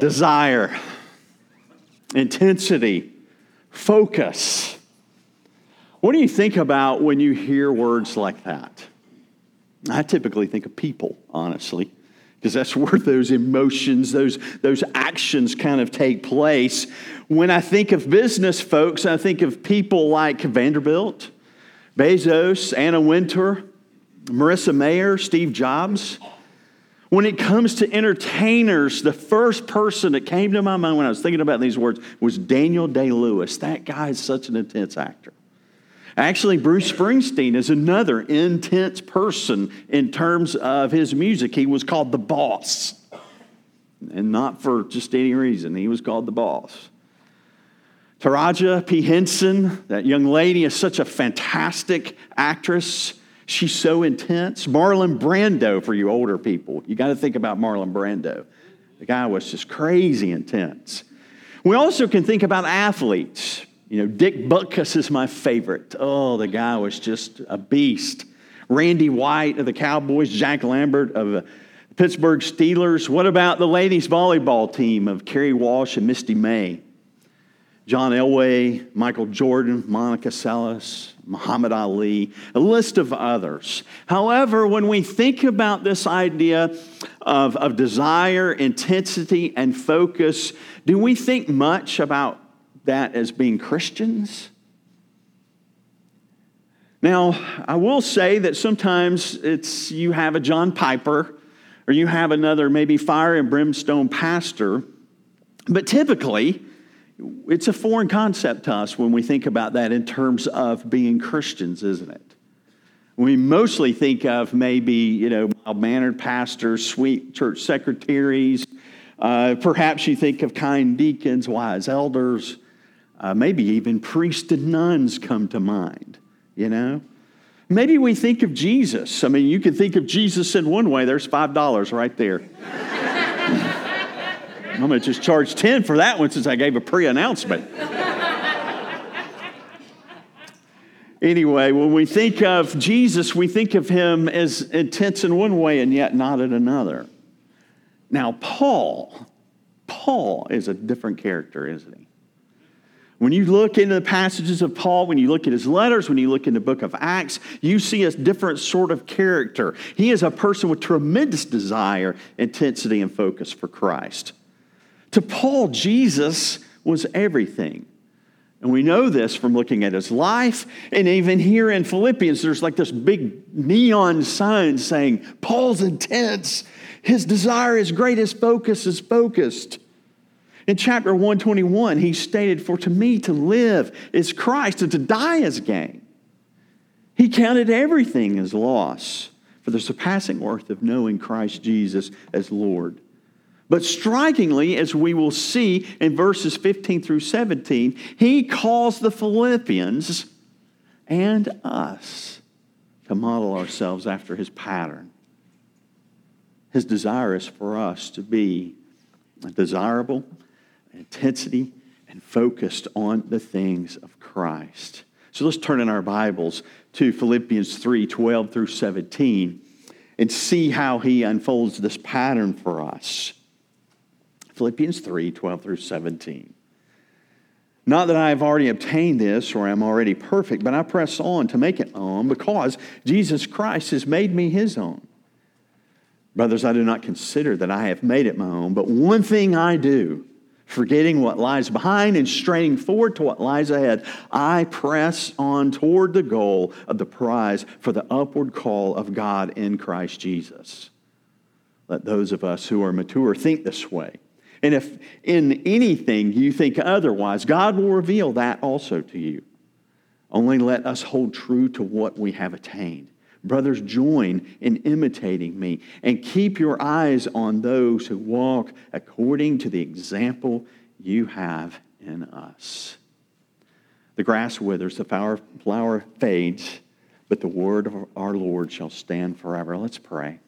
desire, intensity, focus. What do you think about when you hear words like that? I typically think of people, honestly, because that's where those emotions, those, those actions kind of take place. When I think of business folks, I think of people like Vanderbilt, Bezos, Anna Wintour, Marissa Mayer, Steve Jobs. When it comes to entertainers, the first person that came to my mind when I was thinking about these words was Daniel Day Lewis. That guy is such an intense actor. Actually, Bruce Springsteen is another intense person in terms of his music. He was called the boss, and not for just any reason. He was called the boss. Taraji P. Henson, that young lady, is such a fantastic actress. She's so intense. Marlon Brando, for you older people, you got to think about Marlon Brando. The guy was just crazy intense. We also can think about athletes. You know, Dick Butkus is my favorite. Oh, the guy was just a beast. Randy White of the Cowboys, Jack Lambert of the Pittsburgh Steelers. What about the ladies' volleyball team of Kerri Walsh and Misty May? John Elway, Michael Jordan, Monica Seles, Muhammad Ali, a list of others. However, when we think about this idea of, of desire, intensity, and focus, do we think much about that as being Christians? Now, I will say that sometimes it's you have a John Piper or you have another maybe fire and brimstone pastor, but typically, it's a foreign concept to us when we think about that in terms of being Christians, isn't it? We mostly think of maybe, you know, mild mannered pastors, sweet church secretaries. Uh, perhaps you think of kind deacons, wise elders. Uh, maybe even priests and nuns come to mind, you know? Maybe we think of Jesus. I mean, you can think of Jesus in one way, there's $5 right there. I'm going to just charge 10 for that one since I gave a pre announcement. anyway, when we think of Jesus, we think of him as intense in one way and yet not in another. Now, Paul, Paul is a different character, isn't he? When you look into the passages of Paul, when you look at his letters, when you look in the book of Acts, you see a different sort of character. He is a person with tremendous desire, intensity, and focus for Christ. To Paul, Jesus was everything. And we know this from looking at his life. And even here in Philippians, there's like this big neon sign saying, Paul's intense. His desire, is great. his focus is focused. In chapter 121, he stated, For to me to live is Christ, and to die is gain. He counted everything as loss for the surpassing worth of knowing Christ Jesus as Lord. But strikingly, as we will see in verses 15 through 17, he calls the Philippians and us to model ourselves after his pattern. His desire is for us to be desirable, intensity, and focused on the things of Christ. So let's turn in our Bibles to Philippians 3 12 through 17 and see how he unfolds this pattern for us. Philippians 3 12 through 17. Not that I have already obtained this or am already perfect, but I press on to make it own because Jesus Christ has made me his own. Brothers, I do not consider that I have made it my own, but one thing I do, forgetting what lies behind and straining forward to what lies ahead, I press on toward the goal of the prize for the upward call of God in Christ Jesus. Let those of us who are mature think this way. And if in anything you think otherwise, God will reveal that also to you. Only let us hold true to what we have attained. Brothers, join in imitating me and keep your eyes on those who walk according to the example you have in us. The grass withers, the flower, fades, but the word of our Lord shall stand forever. Let's pray.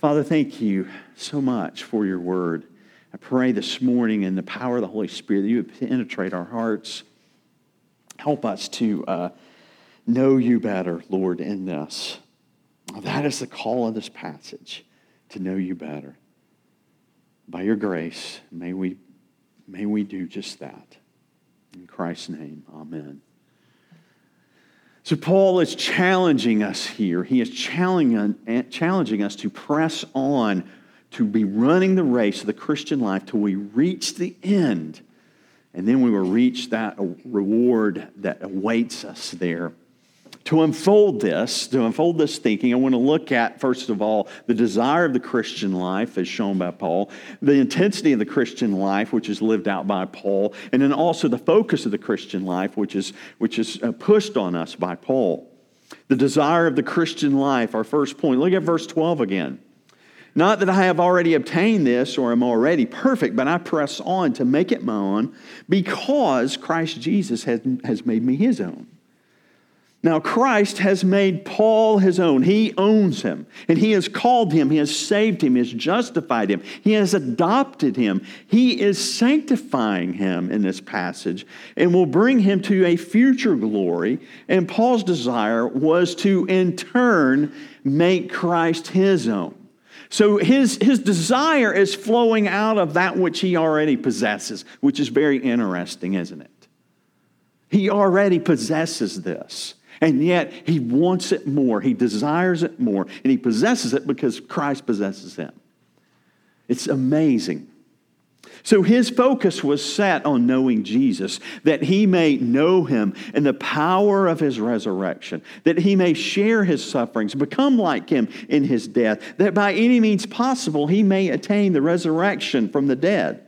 Father, thank you so much for your word. I pray this morning in the power of the Holy Spirit that you would penetrate our hearts. Help us to uh, know you better, Lord, in this. That is the call of this passage, to know you better. By your grace, may we, may we do just that. In Christ's name, amen. So, Paul is challenging us here. He is challenging, challenging us to press on, to be running the race of the Christian life till we reach the end. And then we will reach that reward that awaits us there to unfold this, to unfold this thinking, I want to look at, first of all, the desire of the Christian life as shown by Paul, the intensity of the Christian life, which is lived out by Paul, and then also the focus of the Christian life, which is, which is uh, pushed on us by Paul. The desire of the Christian life, our first point. Look at verse 12 again. Not that I have already obtained this or am already perfect, but I press on to make it my own because Christ Jesus has, has made me his own. Now, Christ has made Paul his own. He owns him, and he has called him, he has saved him, he has justified him, he has adopted him, he is sanctifying him in this passage, and will bring him to a future glory. And Paul's desire was to, in turn, make Christ his own. So his, his desire is flowing out of that which he already possesses, which is very interesting, isn't it? He already possesses this. And yet he wants it more. He desires it more. And he possesses it because Christ possesses him. It's amazing. So his focus was set on knowing Jesus, that he may know him and the power of his resurrection, that he may share his sufferings, become like him in his death, that by any means possible he may attain the resurrection from the dead.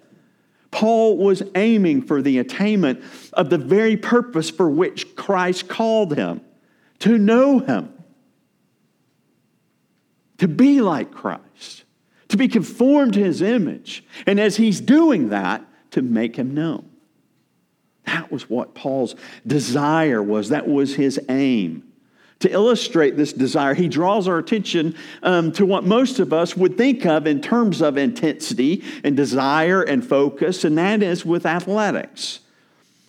Paul was aiming for the attainment of the very purpose for which Christ called him to know him, to be like Christ, to be conformed to his image. And as he's doing that, to make him known. That was what Paul's desire was, that was his aim. To illustrate this desire, he draws our attention um, to what most of us would think of in terms of intensity and desire and focus, and that is with athletics.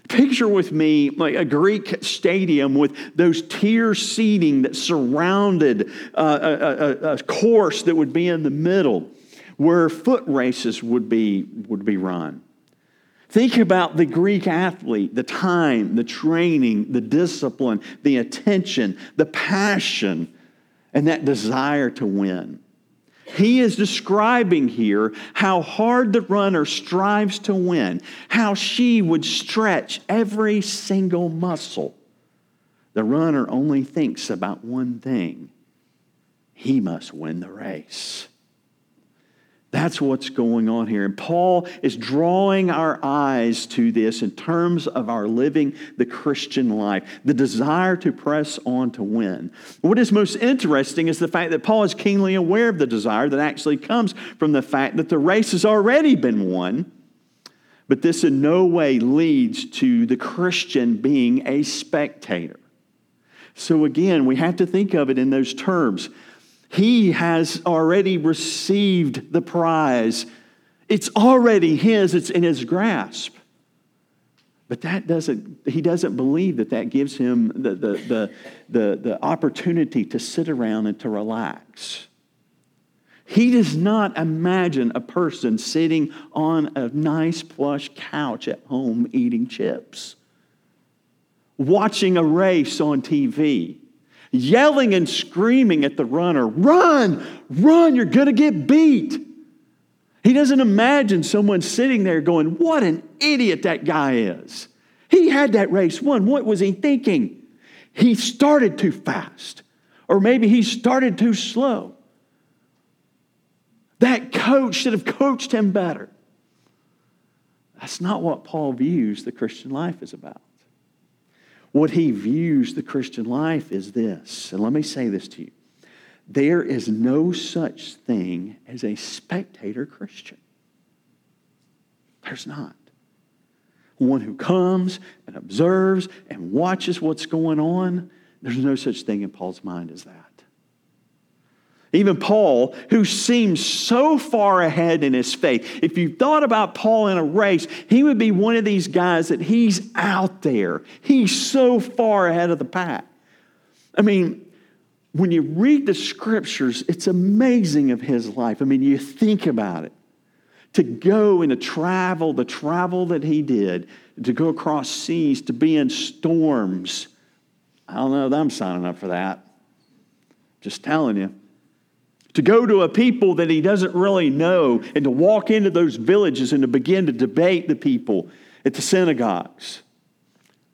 Picture with me like a Greek stadium with those tier seating that surrounded uh, a, a, a course that would be in the middle where foot races would be, would be run. Think about the Greek athlete, the time, the training, the discipline, the attention, the passion, and that desire to win. He is describing here how hard the runner strives to win, how she would stretch every single muscle. The runner only thinks about one thing he must win the race. That's what's going on here. And Paul is drawing our eyes to this in terms of our living the Christian life, the desire to press on to win. What is most interesting is the fact that Paul is keenly aware of the desire that actually comes from the fact that the race has already been won. But this in no way leads to the Christian being a spectator. So again, we have to think of it in those terms. He has already received the prize. It's already his, it's in his grasp. But that doesn't, he doesn't believe that that gives him the, the, the, the, the opportunity to sit around and to relax. He does not imagine a person sitting on a nice plush couch at home eating chips, watching a race on TV yelling and screaming at the runner, Run, run, you're going to get beat. He doesn't imagine someone sitting there going, What an idiot that guy is. He had that race won. What was he thinking? He started too fast, or maybe he started too slow. That coach should have coached him better. That's not what Paul views the Christian life is about. What he views the Christian life is this, and let me say this to you there is no such thing as a spectator Christian. There's not. One who comes and observes and watches what's going on, there's no such thing in Paul's mind as that. Even Paul, who seems so far ahead in his faith, if you thought about Paul in a race, he would be one of these guys that he's out there. He's so far ahead of the pack. I mean, when you read the scriptures, it's amazing of his life. I mean, you think about it. to go and to travel, the travel that he did, to go across seas, to be in storms. I don't know that I'm signing up for that. Just telling you. To go to a people that he doesn't really know and to walk into those villages and to begin to debate the people at the synagogues.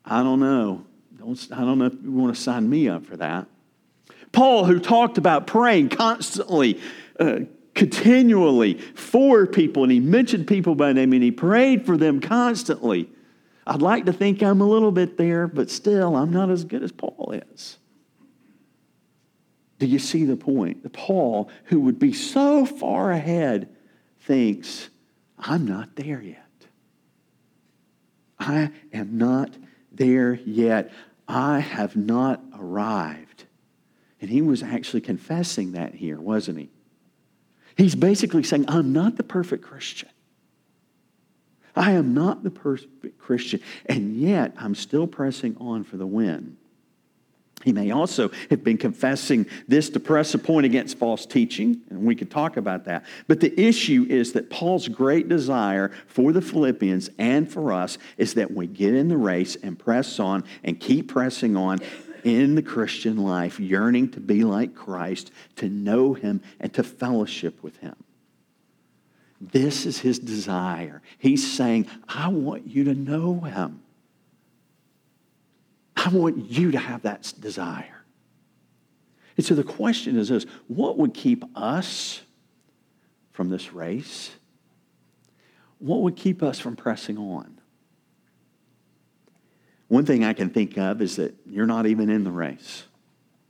I don't know. Don't, I don't know if you want to sign me up for that. Paul, who talked about praying constantly, uh, continually for people, and he mentioned people by name and he prayed for them constantly. I'd like to think I'm a little bit there, but still, I'm not as good as Paul is. Do you see the point? Paul, who would be so far ahead, thinks, I'm not there yet. I am not there yet. I have not arrived. And he was actually confessing that here, wasn't he? He's basically saying, I'm not the perfect Christian. I am not the perfect Christian, and yet I'm still pressing on for the win. He may also have been confessing this to press a point against false teaching, and we could talk about that. But the issue is that Paul's great desire for the Philippians and for us is that we get in the race and press on and keep pressing on in the Christian life, yearning to be like Christ, to know Him, and to fellowship with Him. This is His desire. He's saying, I want you to know Him. I want you to have that desire. And so the question is this what would keep us from this race? What would keep us from pressing on? One thing I can think of is that you're not even in the race.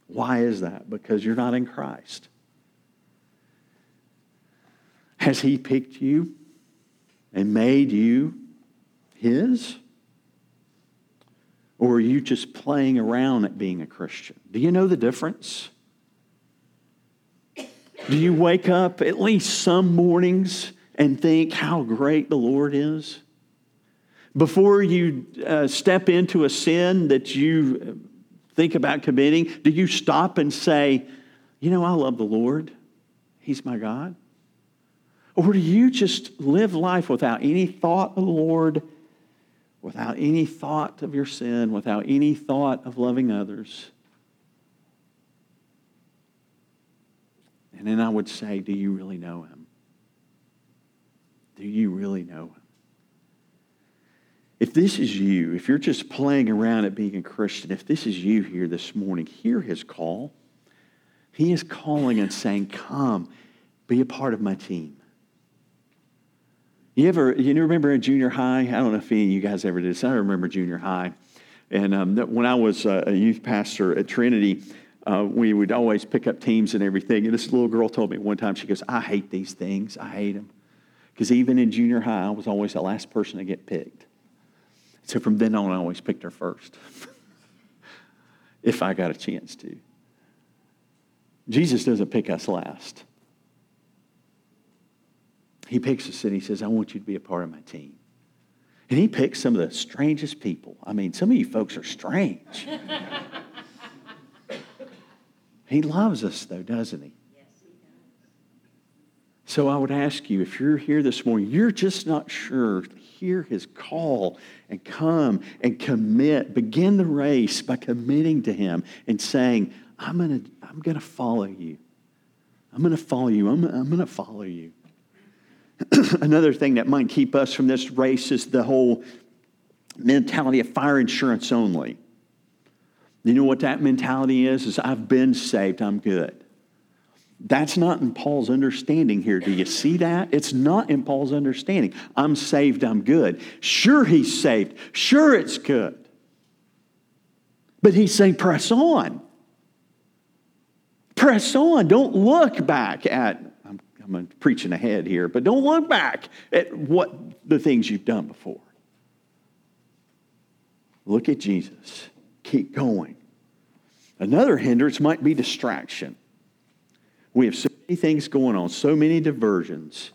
Why is that? Because you're not in Christ. Has He picked you and made you His? Or are you just playing around at being a Christian? Do you know the difference? Do you wake up at least some mornings and think how great the Lord is? Before you uh, step into a sin that you think about committing, do you stop and say, You know, I love the Lord, He's my God? Or do you just live life without any thought of the Lord without any thought of your sin, without any thought of loving others. And then I would say, Do you really know him? Do you really know him? If this is you, if you're just playing around at being a Christian, if this is you here this morning, hear his call. He is calling and saying, Come, be a part of my team. You ever, you remember in junior high? I don't know if any of you guys ever did. I remember junior high. And um, when I was a youth pastor at Trinity, uh, we would always pick up teams and everything. And this little girl told me one time, she goes, I hate these things. I hate them. Because even in junior high, I was always the last person to get picked. So from then on, I always picked her first, if I got a chance to. Jesus doesn't pick us last. He picks us and he says, I want you to be a part of my team. And he picks some of the strangest people. I mean, some of you folks are strange. he loves us, though, doesn't he? Yes, he does. So I would ask you, if you're here this morning, you're just not sure, hear his call and come and commit. Begin the race by committing to him and saying, I'm going to I'm to follow you. I'm going to follow you. I'm, I'm going to follow you. Another thing that might keep us from this race is the whole mentality of fire insurance only. You know what that mentality is? Is I've been saved, I'm good. That's not in Paul's understanding here. Do you see that? It's not in Paul's understanding. I'm saved, I'm good. Sure, he's saved. Sure, it's good. But he's saying, press on. Press on. Don't look back at I'm preaching ahead here, but don't look back at what the things you've done before. Look at Jesus. Keep going. Another hindrance might be distraction. We have so many things going on, so many diversions,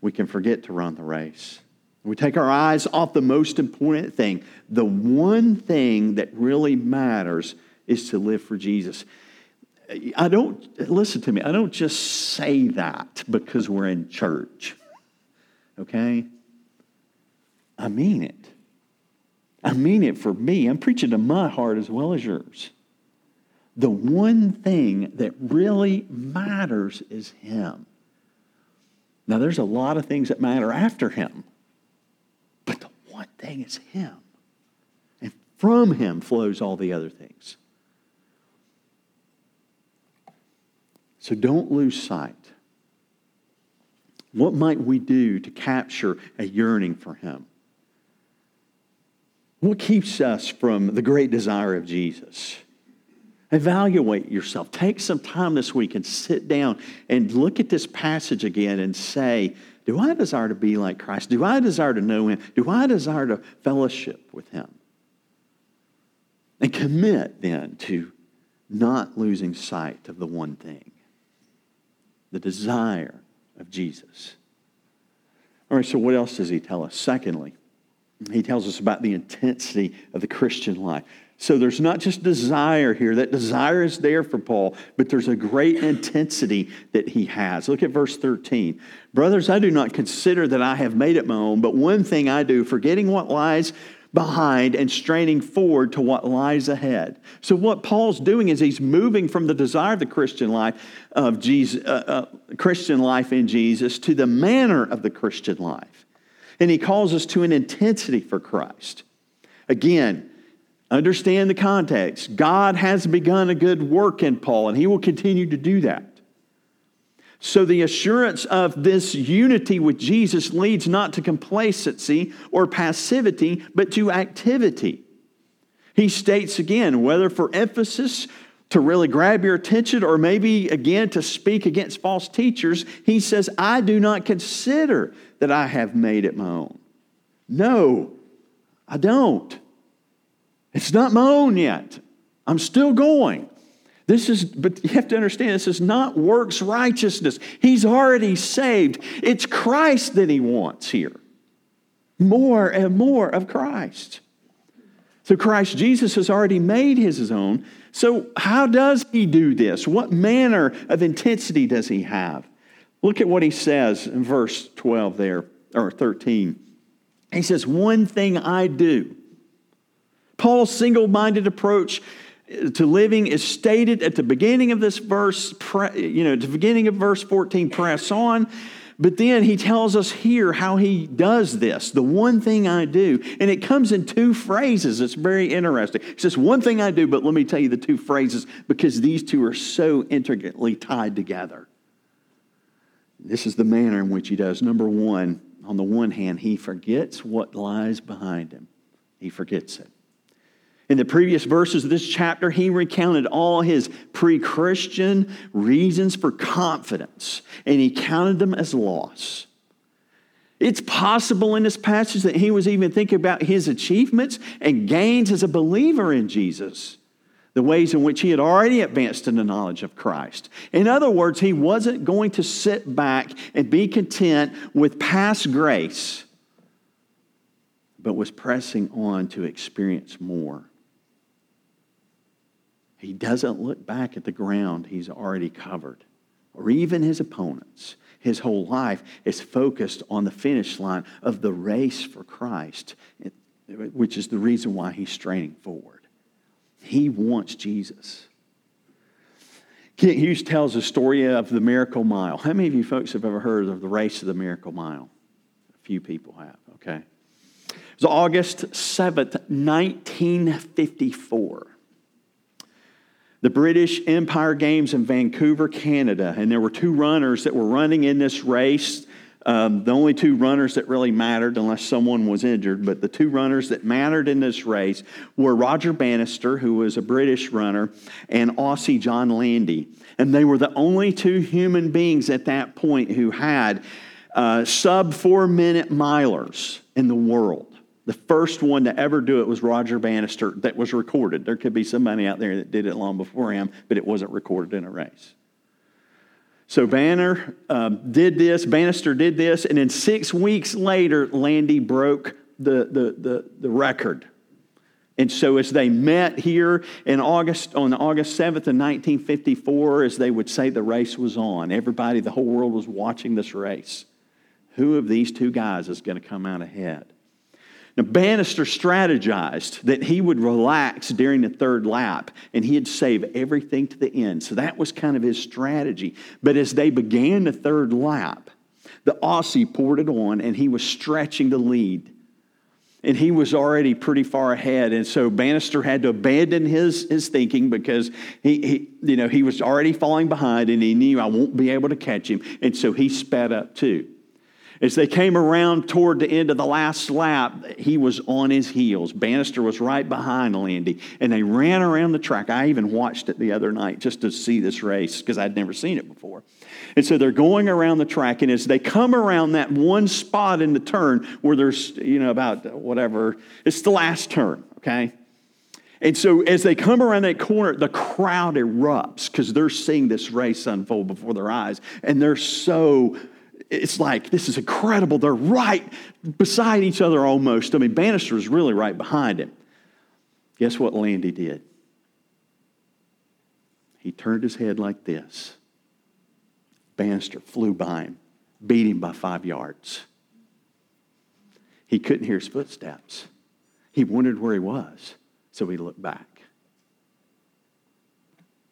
we can forget to run the race. We take our eyes off the most important thing. The one thing that really matters is to live for Jesus. I don't, listen to me, I don't just say that because we're in church. okay? I mean it. I mean it for me. I'm preaching to my heart as well as yours. The one thing that really matters is Him. Now, there's a lot of things that matter after Him, but the one thing is Him. And from Him flows all the other things. So don't lose sight. What might we do to capture a yearning for Him? What keeps us from the great desire of Jesus? Evaluate yourself. Take some time this week and sit down and look at this passage again and say, Do I desire to be like Christ? Do I desire to know Him? Do I desire to fellowship with Him? And commit then to not losing sight of the one thing the desire of Jesus. All right, so what else does He tell us? Secondly, he tells us about the intensity of the Christian life. So there's not just desire here. That desire is there for Paul, but there's a great intensity that he has. Look at verse 13. Brothers, I do not consider that I have made it my own, but one thing I do, forgetting what lies behind and straining forward to what lies ahead. So what Paul's doing is he's moving from the desire of the Christian life of Jesus, uh, uh, Christian life in Jesus to the manner of the Christian life. And he calls us to an intensity for Christ. Again, understand the context. God has begun a good work in Paul, and he will continue to do that. So, the assurance of this unity with Jesus leads not to complacency or passivity, but to activity. He states again, whether for emphasis to really grab your attention or maybe again to speak against false teachers, he says, I do not consider that I have made it my own. No, I don't. It's not my own yet. I'm still going. This is, but you have to understand, this is not works righteousness. He's already saved. It's Christ that he wants here. More and more of Christ. So Christ Jesus has already made his own. So, how does he do this? What manner of intensity does he have? Look at what he says in verse 12 there, or 13. He says, One thing I do. Paul's single minded approach to living is stated at the beginning of this verse, you know, the beginning of verse 14, press on. But then he tells us here how he does this. The one thing I do. And it comes in two phrases. It's very interesting. He says, one thing I do, but let me tell you the two phrases because these two are so intricately tied together. This is the manner in which he does. Number one, on the one hand, he forgets what lies behind him, he forgets it. In the previous verses of this chapter, he recounted all his pre Christian reasons for confidence, and he counted them as loss. It's possible in this passage that he was even thinking about his achievements and gains as a believer in Jesus the ways in which he had already advanced in the knowledge of Christ. In other words, he wasn't going to sit back and be content with past grace, but was pressing on to experience more. He doesn't look back at the ground he's already covered or even his opponents. His whole life is focused on the finish line of the race for Christ, which is the reason why he's straining forward. He wants Jesus. Kent Hughes tells a story of the Miracle Mile. How many of you folks have ever heard of the race of the Miracle Mile? A few people have, okay. It was August 7th, 1954. The British Empire Games in Vancouver, Canada, and there were two runners that were running in this race. Um, the only two runners that really mattered, unless someone was injured, but the two runners that mattered in this race were Roger Bannister, who was a British runner, and Aussie John Landy. And they were the only two human beings at that point who had uh, sub four minute milers in the world. The first one to ever do it was Roger Bannister, that was recorded. There could be somebody out there that did it long before him, but it wasn't recorded in a race. So Banner um, did this, Bannister did this, and then six weeks later, Landy broke the, the, the, the record. And so as they met here in August, on August 7th of 1954, as they would say the race was on, everybody, the whole world was watching this race. Who of these two guys is going to come out ahead? Now, Bannister strategized that he would relax during the third lap and he'd save everything to the end. So that was kind of his strategy. But as they began the third lap, the Aussie poured it on and he was stretching the lead. And he was already pretty far ahead. And so Bannister had to abandon his, his thinking because he, he, you know, he was already falling behind and he knew I won't be able to catch him. And so he sped up too. As they came around toward the end of the last lap, he was on his heels. Bannister was right behind Landy, and they ran around the track. I even watched it the other night just to see this race because I'd never seen it before. And so they're going around the track, and as they come around that one spot in the turn where there's, you know, about whatever, it's the last turn, okay? And so as they come around that corner, the crowd erupts because they're seeing this race unfold before their eyes, and they're so it's like, this is incredible. They're right beside each other almost. I mean, Bannister is really right behind him. Guess what Landy did? He turned his head like this. Bannister flew by him, beat him by five yards. He couldn't hear his footsteps. He wondered where he was, so he looked back.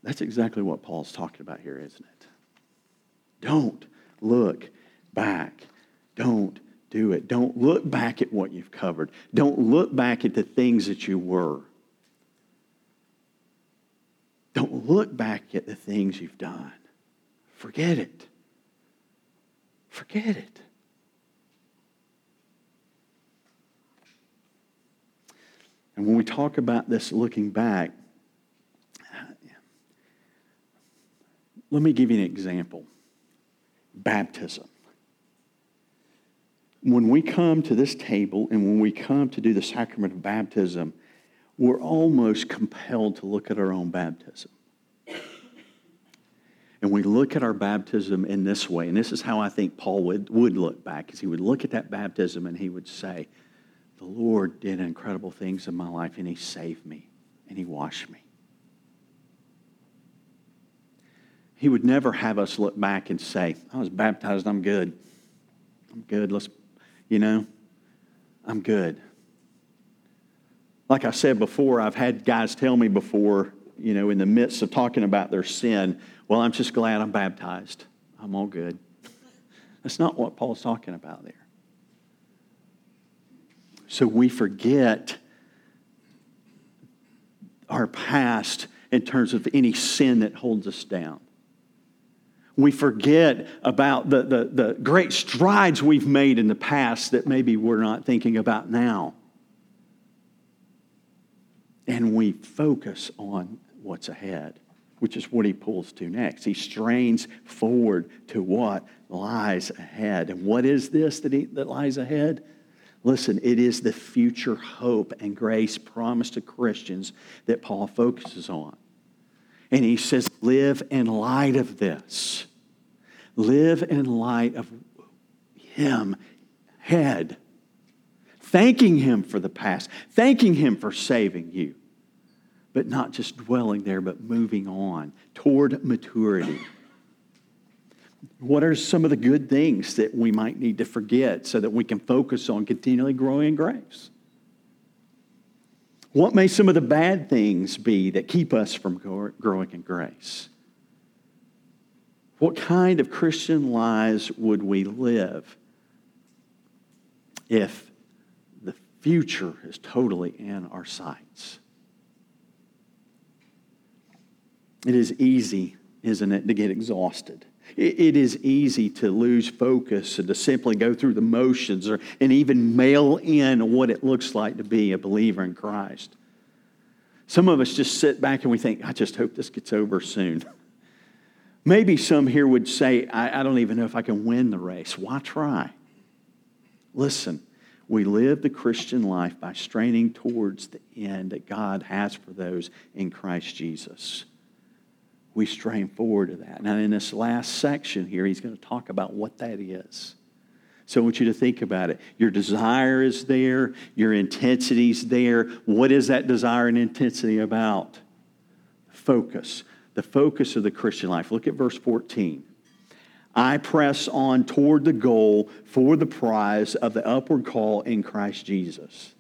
That's exactly what Paul's talking about here, isn't it? Don't look back. Don't do it. Don't look back at what you've covered. Don't look back at the things that you were. Don't look back at the things you've done. Forget it. Forget it. And when we talk about this looking back, let me give you an example baptism when we come to this table and when we come to do the sacrament of baptism, we're almost compelled to look at our own baptism. And we look at our baptism in this way, and this is how I think Paul would, would look back, is he would look at that baptism and he would say, the Lord did incredible things in my life, and he saved me, and he washed me. He would never have us look back and say, I was baptized, I'm good. I'm good. Let's you know, I'm good. Like I said before, I've had guys tell me before, you know, in the midst of talking about their sin, well, I'm just glad I'm baptized. I'm all good. That's not what Paul's talking about there. So we forget our past in terms of any sin that holds us down. We forget about the, the, the great strides we've made in the past that maybe we're not thinking about now. And we focus on what's ahead, which is what he pulls to next. He strains forward to what lies ahead. And what is this that, he, that lies ahead? Listen, it is the future hope and grace promised to Christians that Paul focuses on. And he says, live in light of this. Live in light of Him, head. Thanking Him for the past, thanking Him for saving you. But not just dwelling there, but moving on toward maturity. What are some of the good things that we might need to forget so that we can focus on continually growing in grace? What may some of the bad things be that keep us from growing in grace? What kind of Christian lives would we live if the future is totally in our sights? It is easy, isn't it, to get exhausted. It is easy to lose focus and to simply go through the motions or, and even mail in what it looks like to be a believer in Christ. Some of us just sit back and we think, I just hope this gets over soon. Maybe some here would say, I, I don't even know if I can win the race. Why try? Listen, we live the Christian life by straining towards the end that God has for those in Christ Jesus. We strain forward to that. Now, in this last section here, he's going to talk about what that is. So I want you to think about it. Your desire is there, your intensity is there. What is that desire and intensity about? Focus the focus of the Christian life. Look at verse 14. I press on toward the goal for the prize of the upward call in Christ Jesus.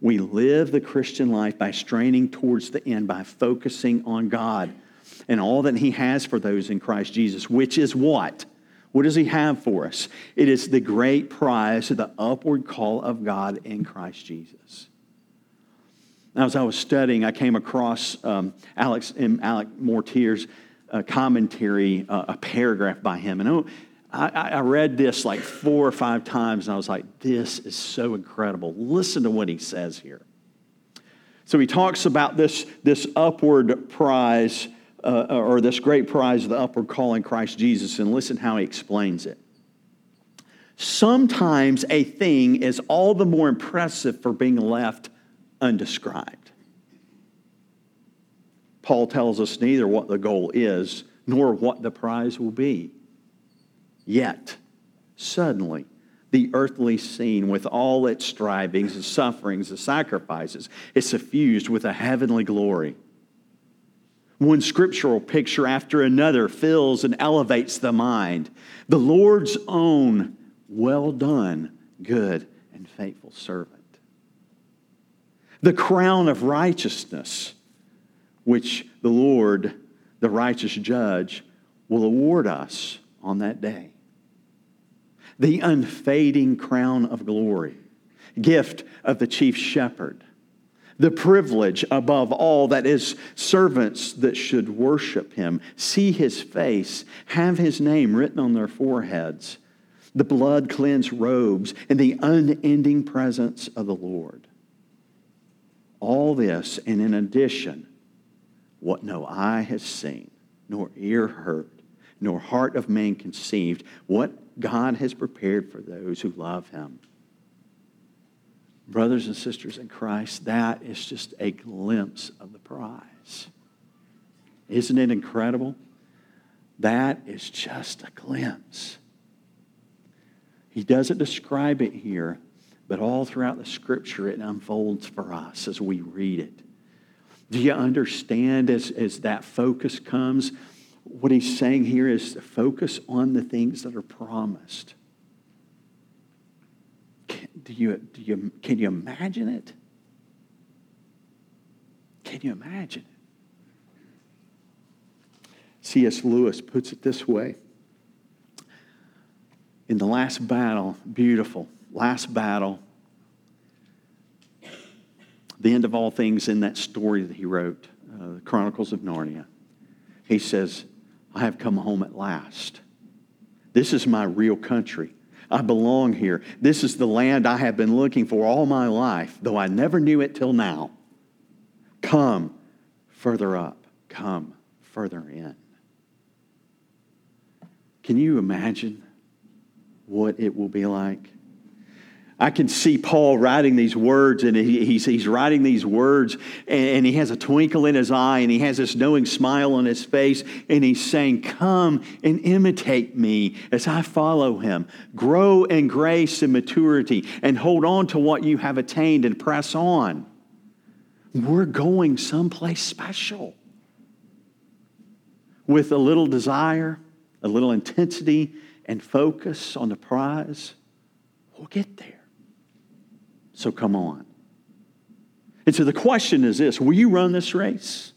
We live the Christian life by straining towards the end, by focusing on God and all that He has for those in Christ Jesus, which is what? What does He have for us? It is the great prize of the upward call of God in Christ Jesus. As I was studying, I came across um, Alex and Alec Motyer's uh, commentary, uh, a paragraph by him, and oh, I, I read this like four or five times, and I was like, "This is so incredible." Listen to what he says here. So he talks about this this upward prize uh, or this great prize of the upward call in Christ Jesus, and listen how he explains it. Sometimes a thing is all the more impressive for being left undescribed. Paul tells us neither what the goal is nor what the prize will be. Yet, suddenly, the earthly scene with all its strivings, and sufferings, and sacrifices is suffused with a heavenly glory one scriptural picture after another fills and elevates the mind. The Lord's own, well done, good and faithful servant. The crown of righteousness, which the Lord, the righteous judge, will award us on that day. The unfading crown of glory, gift of the chief shepherd the privilege above all that is servants that should worship him, see his face, have his name written on their foreheads, the blood cleansed robes, and the unending presence of the Lord. All this, and in addition, what no eye has seen, nor ear heard, nor heart of man conceived, what God has prepared for those who love him. Brothers and sisters in Christ, that is just a glimpse of the prize. Isn't it incredible? That is just a glimpse. He doesn't describe it here, but all throughout the scripture it unfolds for us as we read it. Do you understand as, as that focus comes? What he's saying here is to focus on the things that are promised do you, do you, can you imagine it? Can you imagine it? C.S. Lewis puts it this way In the last battle, beautiful, last battle, the end of all things in that story that he wrote, uh, the Chronicles of Narnia, he says, I have come home at last. This is my real country. I belong here. This is the land I have been looking for all my life, though I never knew it till now. Come further up. Come further in. Can you imagine what it will be like? I can see Paul writing these words, and he, he's, he's writing these words, and he has a twinkle in his eye, and he has this knowing smile on his face, and he's saying, Come and imitate me as I follow him. Grow in grace and maturity, and hold on to what you have attained and press on. We're going someplace special with a little desire, a little intensity, and focus on the prize. We'll get there. So come on. And so the question is this Will you run this race?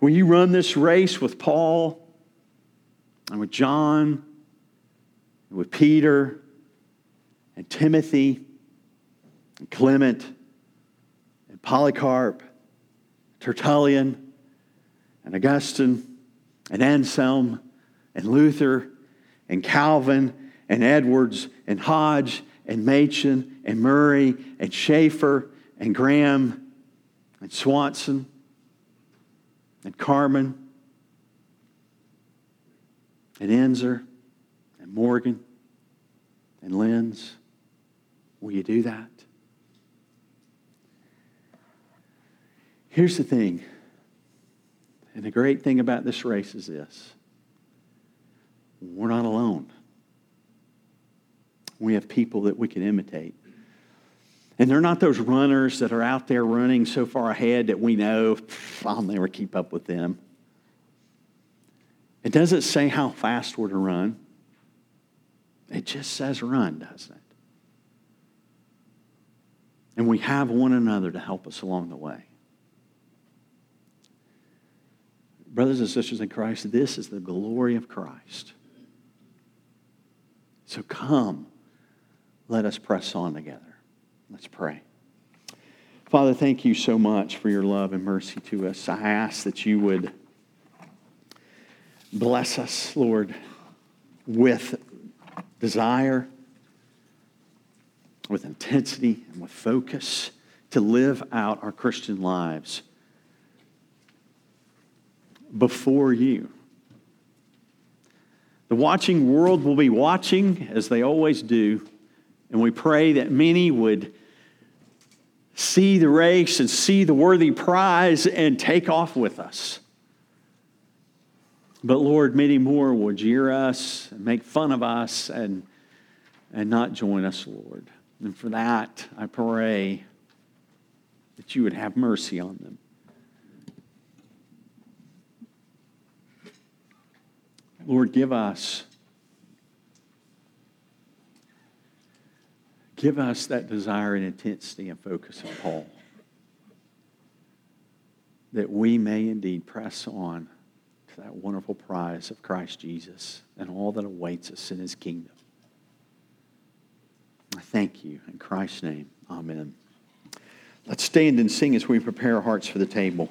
Will you run this race with Paul and with John and with Peter and Timothy and Clement and Polycarp, Tertullian and Augustine and Anselm and Luther and Calvin and Edwards and Hodge and Machen and Murray and Schaeffer and Graham and Swanson and Carmen and Enzer and Morgan and Lenz. Will you do that? Here's the thing, and the great thing about this race is this we're not alone. We have people that we can imitate. And they're not those runners that are out there running so far ahead that we know I'll never keep up with them. It doesn't say how fast we're to run. It just says run, doesn't it? And we have one another to help us along the way. Brothers and sisters in Christ, this is the glory of Christ. So come, let us press on together. Let's pray. Father, thank you so much for your love and mercy to us. I ask that you would bless us, Lord, with desire, with intensity, and with focus to live out our Christian lives before you. The watching world will be watching as they always do, and we pray that many would see the race and see the worthy prize and take off with us. But Lord, many more will jeer us and make fun of us and, and not join us, Lord. And for that, I pray that you would have mercy on them. Lord, give us. Give us that desire and intensity and focus of Paul. That we may indeed press on to that wonderful prize of Christ Jesus and all that awaits us in his kingdom. I thank you. In Christ's name, amen. Let's stand and sing as we prepare our hearts for the table.